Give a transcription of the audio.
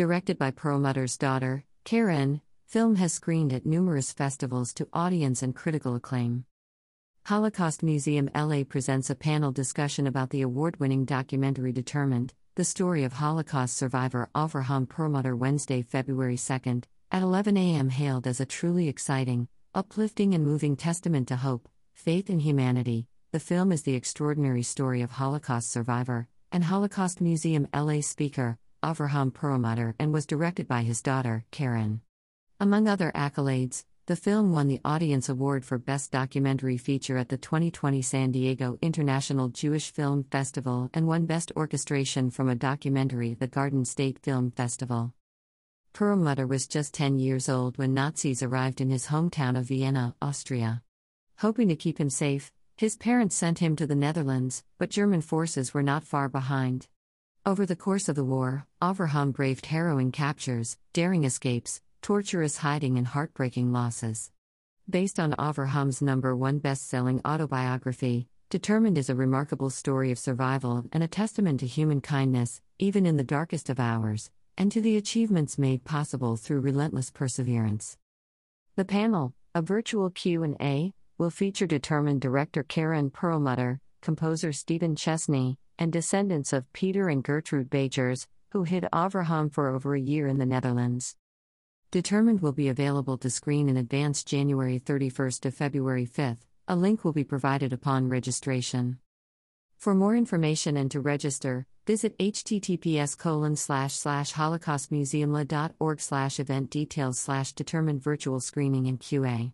Directed by Perlmutter's daughter, Karen, film has screened at numerous festivals to audience and critical acclaim. Holocaust Museum LA presents a panel discussion about the award winning documentary Determined, the story of Holocaust survivor Avraham Perlmutter Wednesday, February 2nd, at 11 a.m. hailed as a truly exciting, uplifting, and moving testament to hope, faith, and humanity. The film is the extraordinary story of Holocaust survivor and Holocaust Museum LA speaker, Avraham Perlmutter, and was directed by his daughter, Karen. Among other accolades, the film won the Audience Award for Best Documentary Feature at the 2020 San Diego International Jewish Film Festival and won Best Orchestration from a Documentary at the Garden State Film Festival. Perlmutter was just 10 years old when Nazis arrived in his hometown of Vienna, Austria. Hoping to keep him safe, his parents sent him to the Netherlands, but German forces were not far behind. Over the course of the war, Avraham braved harrowing captures, daring escapes, torturous hiding, and heartbreaking losses. Based on Avraham's number one best selling autobiography, Determined is a remarkable story of survival and a testament to human kindness, even in the darkest of hours, and to the achievements made possible through relentless perseverance. The panel, a virtual Q&A, will feature determined director Karen Perlmutter, composer Stephen Chesney, and descendants of Peter and Gertrude Bajers, who hid Avraham for over a year in the Netherlands. Determined will be available to screen in advance January 31st to February 5th. A link will be provided upon registration. For more information and to register, visit https colon slash slash holocaustmuseumla.org slash event details slash determined virtual screening and QA.